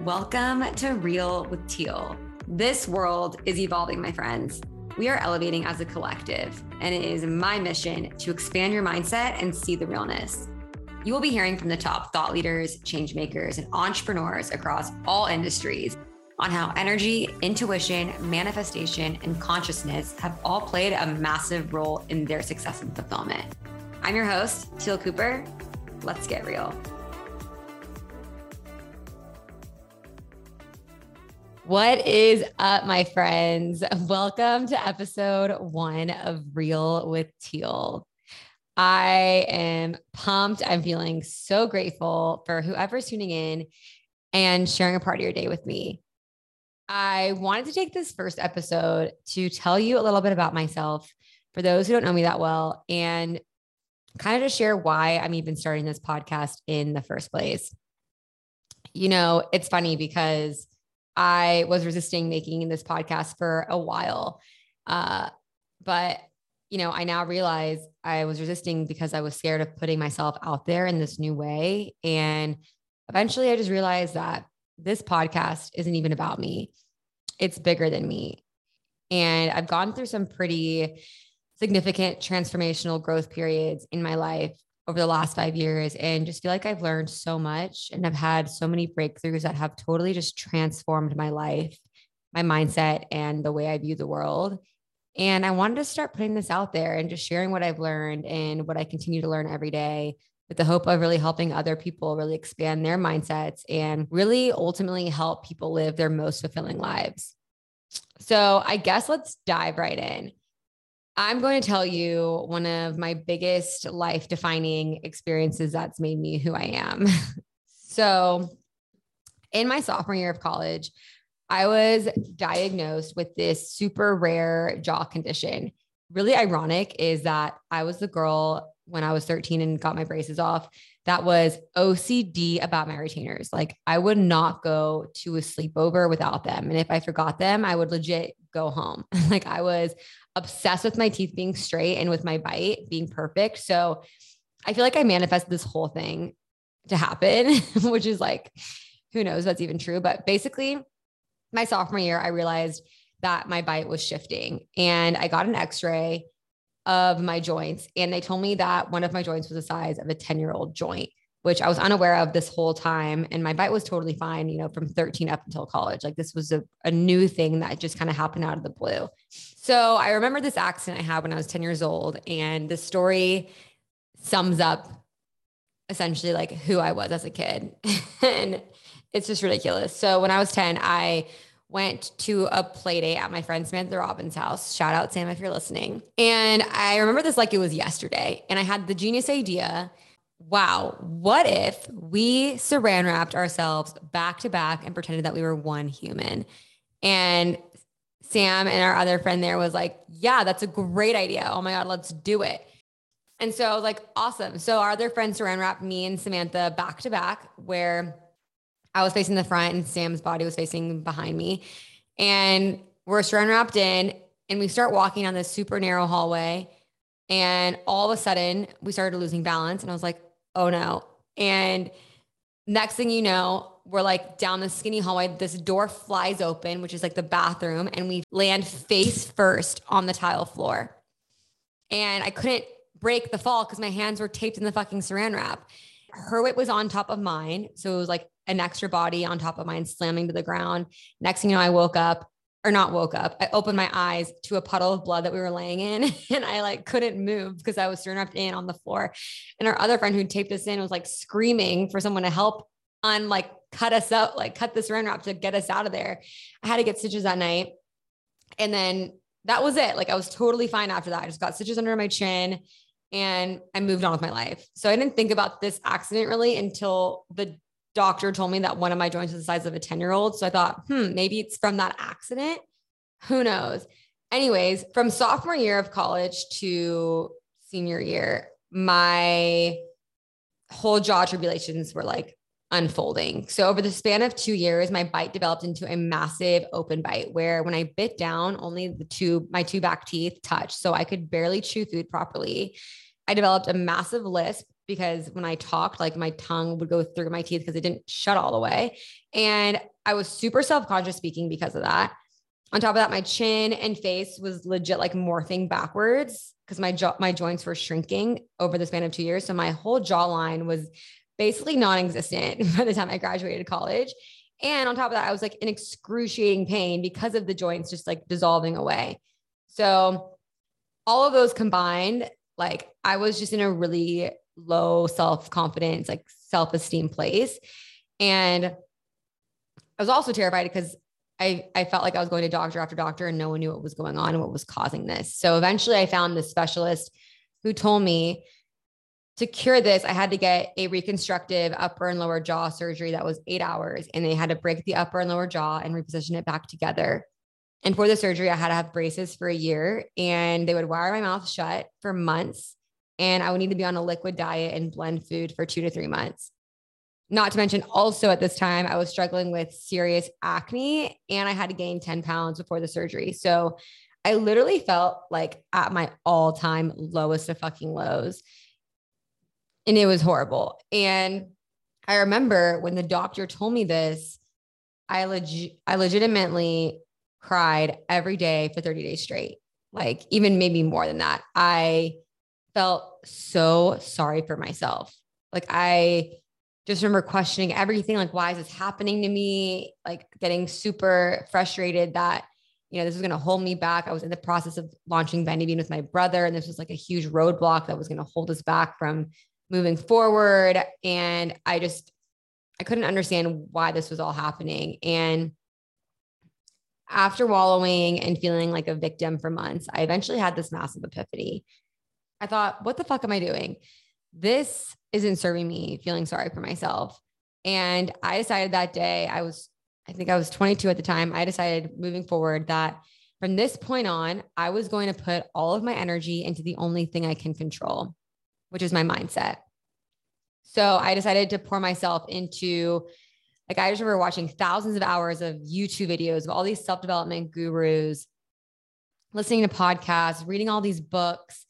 Welcome to Real with Teal. This world is evolving, my friends. We are elevating as a collective, and it is my mission to expand your mindset and see the realness. You will be hearing from the top thought leaders, change makers, and entrepreneurs across all industries on how energy, intuition, manifestation, and consciousness have all played a massive role in their success and fulfillment. I'm your host, Teal Cooper. Let's get real. What is up, my friends? Welcome to episode one of Real with Teal. I am pumped. I'm feeling so grateful for whoever's tuning in and sharing a part of your day with me. I wanted to take this first episode to tell you a little bit about myself for those who don't know me that well and kind of to share why I'm even starting this podcast in the first place. You know, it's funny because I was resisting making this podcast for a while. Uh, but, you know, I now realize I was resisting because I was scared of putting myself out there in this new way. And eventually I just realized that this podcast isn't even about me, it's bigger than me. And I've gone through some pretty significant transformational growth periods in my life over the last five years and just feel like I've learned so much and I've had so many breakthroughs that have totally just transformed my life, my mindset, and the way I view the world. And I wanted to start putting this out there and just sharing what I've learned and what I continue to learn every day with the hope of really helping other people really expand their mindsets and really ultimately help people live their most fulfilling lives. So I guess let's dive right in. I'm going to tell you one of my biggest life defining experiences that's made me who I am. so, in my sophomore year of college, I was diagnosed with this super rare jaw condition. Really ironic is that I was the girl when I was 13 and got my braces off that was OCD about my retainers. Like I would not go to a sleepover without them. And if I forgot them, I would legit go home. like I was obsessed with my teeth being straight and with my bite being perfect. So I feel like I manifested this whole thing to happen, which is like, who knows that's even true. But basically, my sophomore year, I realized that my bite was shifting and I got an x ray of my joints. And they told me that one of my joints was the size of a 10 year old joint, which I was unaware of this whole time. And my bite was totally fine, you know, from 13 up until college. Like this was a, a new thing that just kind of happened out of the blue. So I remember this accident I had when I was 10 years old, and the story sums up essentially like who I was as a kid. and it's just ridiculous. So when I was 10, I went to a play date at my friend Samantha Robbins' house. Shout out, Sam, if you're listening. And I remember this like it was yesterday. And I had the genius idea wow, what if we saran wrapped ourselves back to back and pretended that we were one human? And Sam and our other friend there was like, yeah, that's a great idea. Oh my God, let's do it. And so like, awesome. So our other friend saran wrapped me and Samantha back to back, where I was facing the front and Sam's body was facing behind me. And we're saran wrapped in, and we start walking on this super narrow hallway. And all of a sudden, we started losing balance. And I was like, oh no. And next thing you know, we're like down the skinny hallway. This door flies open, which is like the bathroom, and we land face first on the tile floor. And I couldn't break the fall because my hands were taped in the fucking saran wrap. Her weight was on top of mine. So it was like an extra body on top of mine slamming to the ground. Next thing you know, I woke up or not woke up. I opened my eyes to a puddle of blood that we were laying in and I like couldn't move because I was saran wrapped in on the floor. And our other friend who taped us in was like screaming for someone to help on like cut us out, like cut this run wrap to get us out of there. I had to get stitches that night. And then that was it. Like I was totally fine after that. I just got stitches under my chin and I moved on with my life. So I didn't think about this accident really until the doctor told me that one of my joints was the size of a 10 year old. So I thought, hmm, maybe it's from that accident. Who knows? Anyways, from sophomore year of college to senior year, my whole jaw tribulations were like unfolding. So over the span of two years, my bite developed into a massive open bite where when I bit down, only the two, my two back teeth touched. So I could barely chew food properly. I developed a massive lisp because when I talked, like my tongue would go through my teeth because it didn't shut all the way. And I was super self conscious speaking because of that. On top of that, my chin and face was legit like morphing backwards because my jaw, my joints were shrinking over the span of two years. So my whole jawline was basically non-existent by the time I graduated college. And on top of that, I was like in excruciating pain because of the joints just like dissolving away. So all of those combined, like I was just in a really low self-confidence, like self-esteem place. And I was also terrified because I, I felt like I was going to doctor after doctor and no one knew what was going on and what was causing this. So eventually I found this specialist who told me to cure this, I had to get a reconstructive upper and lower jaw surgery that was eight hours. And they had to break the upper and lower jaw and reposition it back together. And for the surgery, I had to have braces for a year and they would wire my mouth shut for months. And I would need to be on a liquid diet and blend food for two to three months. Not to mention, also at this time, I was struggling with serious acne and I had to gain 10 pounds before the surgery. So I literally felt like at my all time lowest of fucking lows. And it was horrible. And I remember when the doctor told me this, I leg- I legitimately cried every day for 30 days straight. Like even maybe more than that. I felt so sorry for myself. Like I just remember questioning everything like why is this happening to me? Like getting super frustrated that you know this was going to hold me back. I was in the process of launching VendiBean with my brother and this was like a huge roadblock that was going to hold us back from moving forward. And i just i couldn't understand why this was all happening. And after wallowing and feeling like a victim for months i eventually had this massive epiphany i thought what the fuck am i doing this isn't serving me feeling sorry for myself. And I decided that day, I was, I think I was 22 at the time. I decided moving forward that from this point on, I was going to put all of my energy into the only thing I can control, which is my mindset. So I decided to pour myself into, like, I just remember watching thousands of hours of YouTube videos of all these self development gurus, listening to podcasts, reading all these books.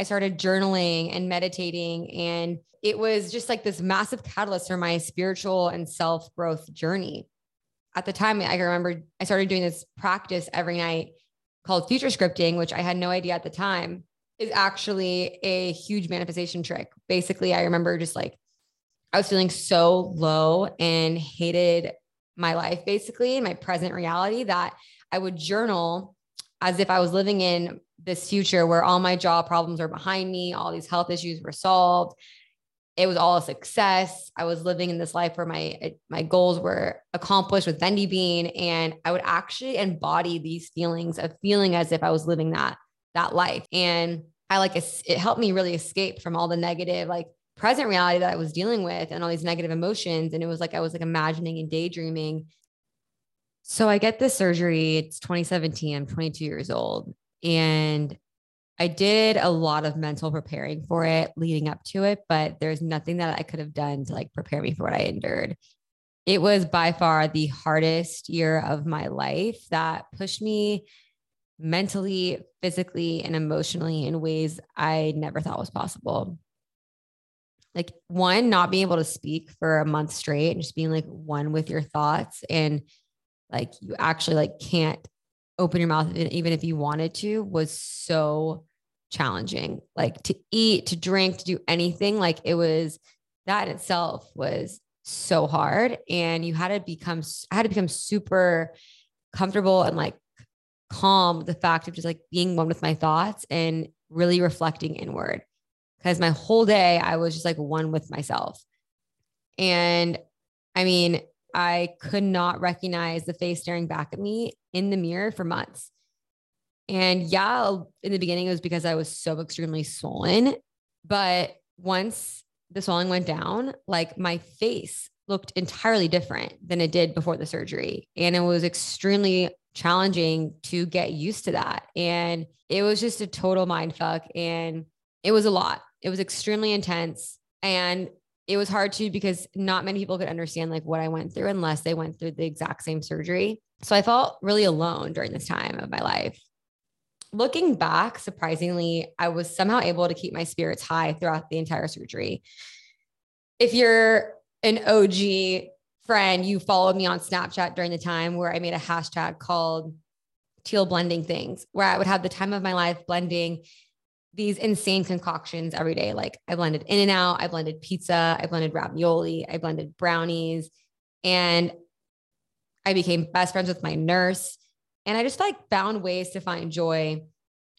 I started journaling and meditating. And it was just like this massive catalyst for my spiritual and self growth journey. At the time, I remember I started doing this practice every night called future scripting, which I had no idea at the time is actually a huge manifestation trick. Basically, I remember just like I was feeling so low and hated my life, basically, my present reality, that I would journal as if I was living in this future where all my jaw problems are behind me, all these health issues were solved. It was all a success. I was living in this life where my my goals were accomplished with VendiBean, and I would actually embody these feelings of feeling as if I was living that that life. And I like it helped me really escape from all the negative, like present reality that I was dealing with, and all these negative emotions. And it was like I was like imagining and daydreaming. So I get this surgery. It's 2017. I'm 22 years old. And I did a lot of mental preparing for it leading up to it, but there's nothing that I could have done to like prepare me for what I endured. It was by far the hardest year of my life that pushed me mentally, physically, and emotionally in ways I never thought was possible. Like one, not being able to speak for a month straight and just being like one with your thoughts and like you actually like can't open your mouth even if you wanted to was so challenging. Like to eat to drink to do anything like it was that in itself was so hard. And you had to become i had to become super comfortable and like calm the fact of just like being one with my thoughts and really reflecting inward. Because my whole day i was just like one with myself. And i mean I could not recognize the face staring back at me in the mirror for months. And yeah, in the beginning, it was because I was so extremely swollen. But once the swelling went down, like my face looked entirely different than it did before the surgery. And it was extremely challenging to get used to that. And it was just a total mind fuck. And it was a lot. It was extremely intense. And it was hard too because not many people could understand like what I went through unless they went through the exact same surgery. So I felt really alone during this time of my life. looking back, surprisingly, I was somehow able to keep my spirits high throughout the entire surgery. If you're an OG friend, you followed me on Snapchat during the time where I made a hashtag called teal blending things, where I would have the time of my life blending these insane concoctions every day. Like I blended in and out, I blended pizza, I blended ravioli, I blended brownies, and I became best friends with my nurse. And I just like found ways to find joy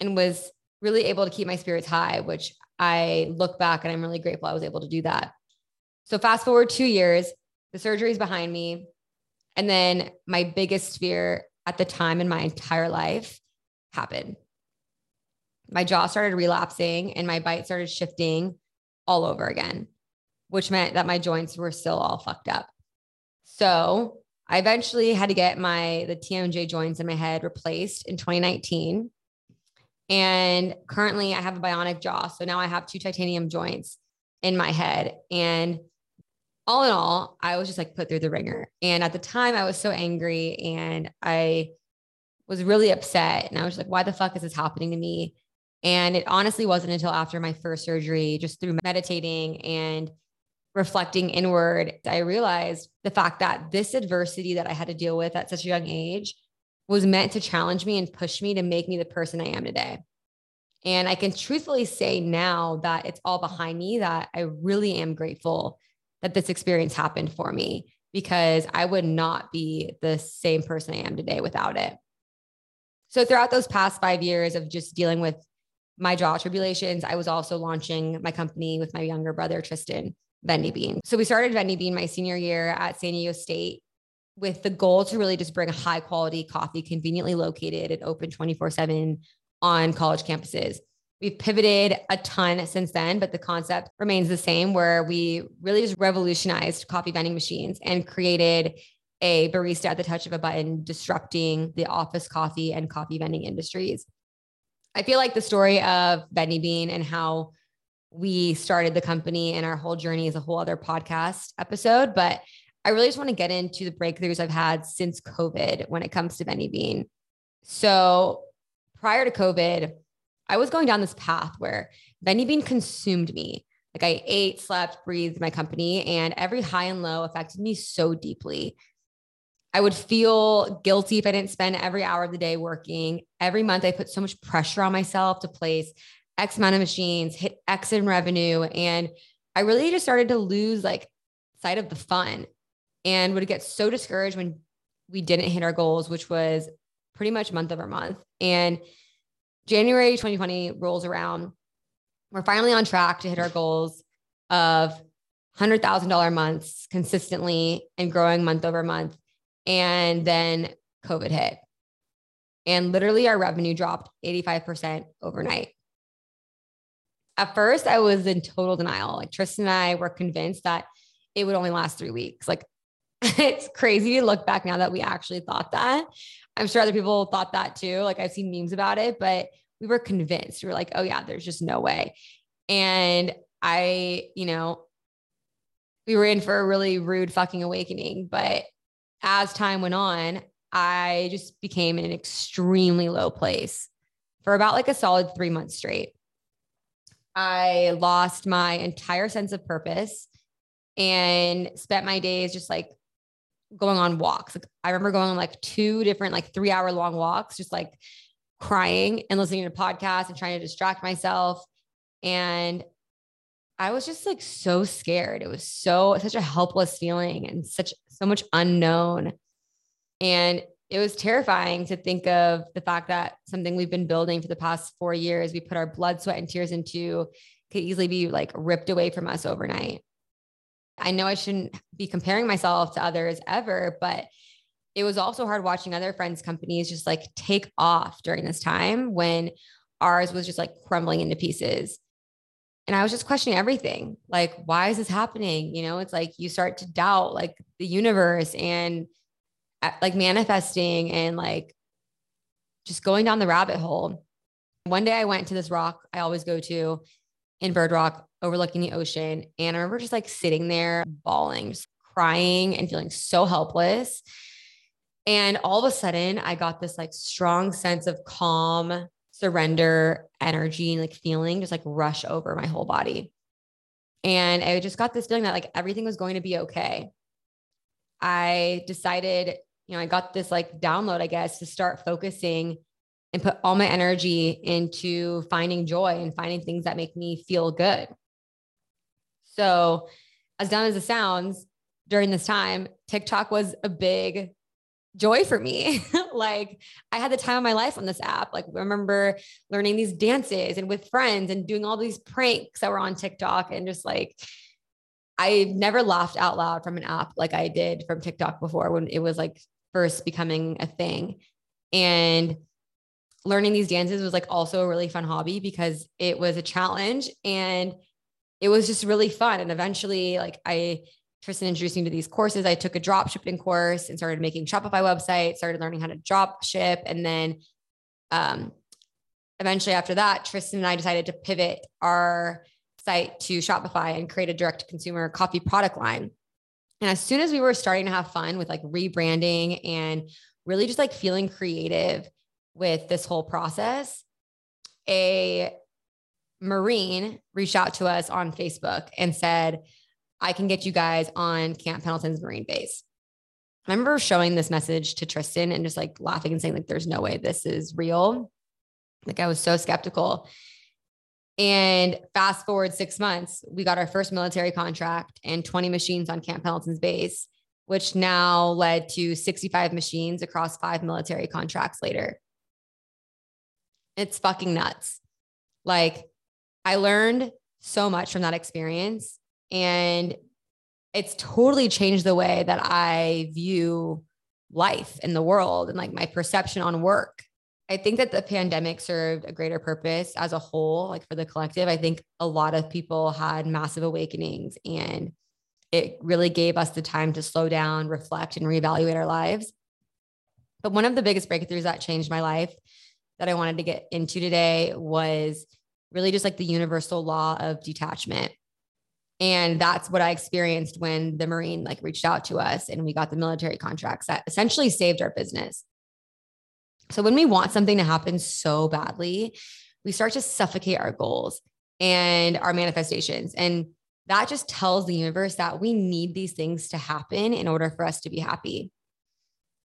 and was really able to keep my spirits high, which I look back and I'm really grateful I was able to do that. So fast forward two years, the surgery is behind me. And then my biggest fear at the time in my entire life happened. My jaw started relapsing and my bite started shifting all over again, which meant that my joints were still all fucked up. So I eventually had to get my the TMJ joints in my head replaced in 2019. And currently I have a bionic jaw. So now I have two titanium joints in my head. And all in all, I was just like put through the ringer. And at the time I was so angry and I was really upset. And I was like, why the fuck is this happening to me? And it honestly wasn't until after my first surgery, just through meditating and reflecting inward, I realized the fact that this adversity that I had to deal with at such a young age was meant to challenge me and push me to make me the person I am today. And I can truthfully say now that it's all behind me that I really am grateful that this experience happened for me because I would not be the same person I am today without it. So, throughout those past five years of just dealing with my jaw tribulations, I was also launching my company with my younger brother, Tristan. VendiBean. So we started VendiBean my senior year at San Diego State with the goal to really just bring high quality coffee conveniently located and open 24 7 on college campuses. We've pivoted a ton since then, but the concept remains the same where we really just revolutionized coffee vending machines and created a barista at the touch of a button, disrupting the office coffee and coffee vending industries. I feel like the story of VendiBean and how we started the company and our whole journey is a whole other podcast episode. But I really just want to get into the breakthroughs I've had since COVID when it comes to VendiBean. So prior to COVID, I was going down this path where VendiBean consumed me. Like I ate, slept, breathed my company, and every high and low affected me so deeply. I would feel guilty if I didn't spend every hour of the day working. Every month, I put so much pressure on myself to place X amount of machines, hit X in revenue. And I really just started to lose like sight of the fun and would get so discouraged when we didn't hit our goals, which was pretty much month over month. And January 2020 rolls around. We're finally on track to hit our goals of $100,000 months consistently and growing month over month. And then COVID hit. And literally, our revenue dropped 85% overnight at first I was in total denial. Like Tristan and I were convinced that it would only last three weeks. Like it's crazy to look back now that we actually thought that. I'm sure other people thought that too. Like I've seen memes about it, but we were convinced. We were like, oh yeah, there's just no way. And I, you know, we were in for a really rude fucking awakening. But as time went on, I just became in an extremely low place for about like a solid three months straight. I lost my entire sense of purpose and spent my days just like going on walks. Like I remember going on like two different, like three hour long walks, just like crying and listening to podcasts and trying to distract myself. And I was just like so scared. It was so such a helpless feeling and such so much unknown. And it was terrifying to think of the fact that something we've been building for the past four years, we put our blood, sweat, and tears into, could easily be like ripped away from us overnight. I know I shouldn't be comparing myself to others ever, but it was also hard watching other friends' companies just like take off during this time when ours was just like crumbling into pieces. And I was just questioning everything. Like, why is this happening? You know, it's like you start to doubt like the universe and uh, like manifesting and like just going down the rabbit hole. One day I went to this rock I always go to in Bird Rock overlooking the ocean. And I remember just like sitting there bawling, just crying and feeling so helpless. And all of a sudden, I got this like strong sense of calm, surrender energy and like feeling just like rush over my whole body. And I just got this feeling that like everything was going to be okay. I decided, you know, I got this like download, I guess, to start focusing and put all my energy into finding joy and finding things that make me feel good. So, as dumb as it sounds, during this time, TikTok was a big joy for me. like I had the time of my life on this app. Like I remember learning these dances and with friends and doing all these pranks that were on TikTok and just like I never laughed out loud from an app like I did from TikTok before when it was like first becoming a thing. And learning these dances was like also a really fun hobby because it was a challenge and it was just really fun. And eventually, like I Tristan introduced me to these courses. I took a drop shipping course and started making Shopify website, started learning how to drop ship. And then um, eventually after that, Tristan and I decided to pivot our site to Shopify and create a direct consumer coffee product line. And as soon as we were starting to have fun with like rebranding and really just like feeling creative with this whole process, a Marine reached out to us on Facebook and said, I can get you guys on Camp Pendleton's Marine Base. I remember showing this message to Tristan and just like laughing and saying, like, there's no way this is real. Like I was so skeptical. And fast forward six months, we got our first military contract and 20 machines on Camp Pendleton's base, which now led to 65 machines across five military contracts later. It's fucking nuts. Like I learned so much from that experience. And it's totally changed the way that I view life in the world and like my perception on work. I think that the pandemic served a greater purpose as a whole, like for the collective. I think a lot of people had massive awakenings and it really gave us the time to slow down, reflect, and reevaluate our lives. But one of the biggest breakthroughs that changed my life that I wanted to get into today was really just like the universal law of detachment. And that's what I experienced when the Marine like reached out to us and we got the military contracts that essentially saved our business. So when we want something to happen so badly, we start to suffocate our goals and our manifestations. And that just tells the universe that we need these things to happen in order for us to be happy.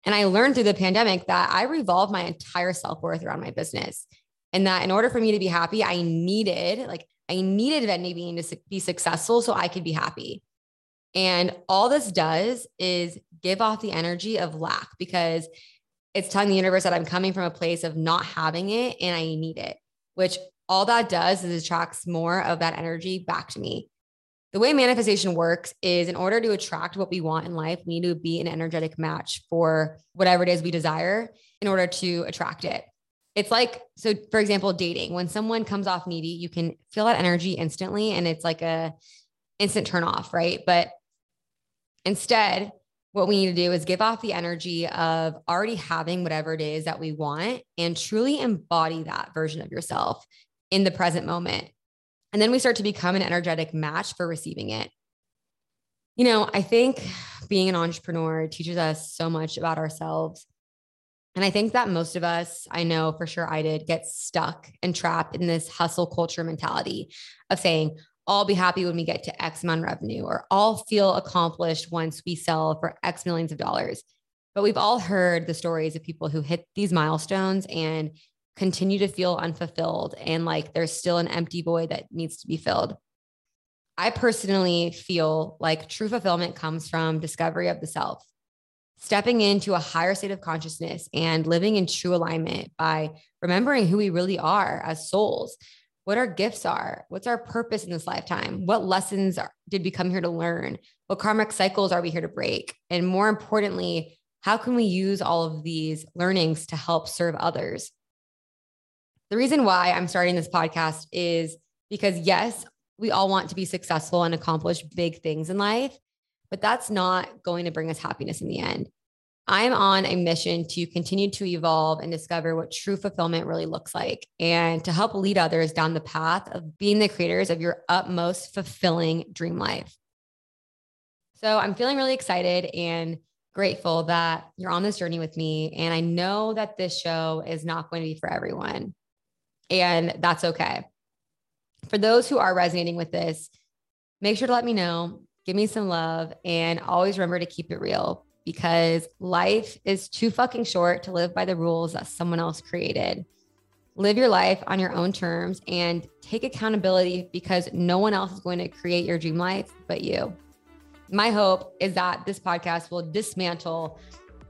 And I learned through the pandemic that I revolved my entire self worth around my business. And that in order for me to be happy, I needed like I needed VendiBean to be successful so I could be happy. And all this does is give off the energy of lack because it's telling the universe that I'm coming from a place of not having it and I need it, which all that does is attracts more of that energy back to me. The way manifestation works is in order to attract what we want in life, we need to be an energetic match for whatever it is we desire in order to attract it it's like so for example dating when someone comes off needy you can feel that energy instantly and it's like a instant turn off right? But instead what we need to do is give off the energy of already having whatever it is that we want and truly embody that version of yourself in the present moment. And then we start to become an energetic match for receiving it. You know i think being an entrepreneur teaches us so much about ourselves and I think that most of us, I know for sure I did, get stuck and trapped in this hustle culture mentality of saying, I'll be happy when we get to X amount revenue, or I'll feel accomplished once we sell for X millions of dollars. But we've all heard the stories of people who hit these milestones and continue to feel unfulfilled and like there's still an empty void that needs to be filled. I personally feel like true fulfillment comes from discovery of the self stepping into a higher state of consciousness and living in true alignment by remembering who we really are as souls, what our gifts are, what's our purpose in this lifetime, what lessons are, did we come here to learn, what karmic cycles are we here to break, and more importantly, how can we use all of these learnings to help serve others? The reason why I'm starting this podcast is because, yes, we all want to be successful and accomplish big things in life but that's not going to bring us happiness in the end. I'm on a mission to continue to evolve and discover what true fulfillment really looks like and to help lead others down the path of being the creators of your utmost fulfilling dream life. So I'm feeling really excited and grateful that you're on this journey with me. And I know that this show is not going to be for everyone. And that's okay. For those who are resonating with this, make sure to let me know, give me some love, and always remember to keep it real because life is too fucking short to live by the rules that someone else created. Live your life on your own terms and take accountability because no one else is going to create your dream life but you. My hope is that this podcast will dismantle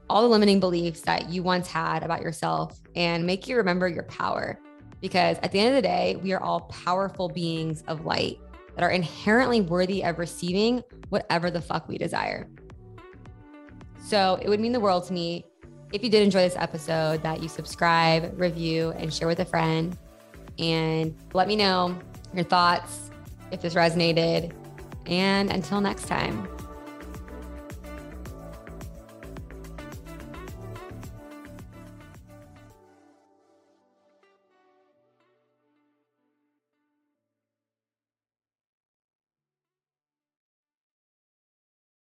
all the limiting beliefs that you once had about yourself and make you remember your power. Because at the end of the day, we are all powerful beings of light that are inherently worthy of receiving whatever the fuck we desire. So it would mean the world to me if you did enjoy this episode that you subscribe, review, and share with a friend. And let me know your thoughts if this resonated. And until next time.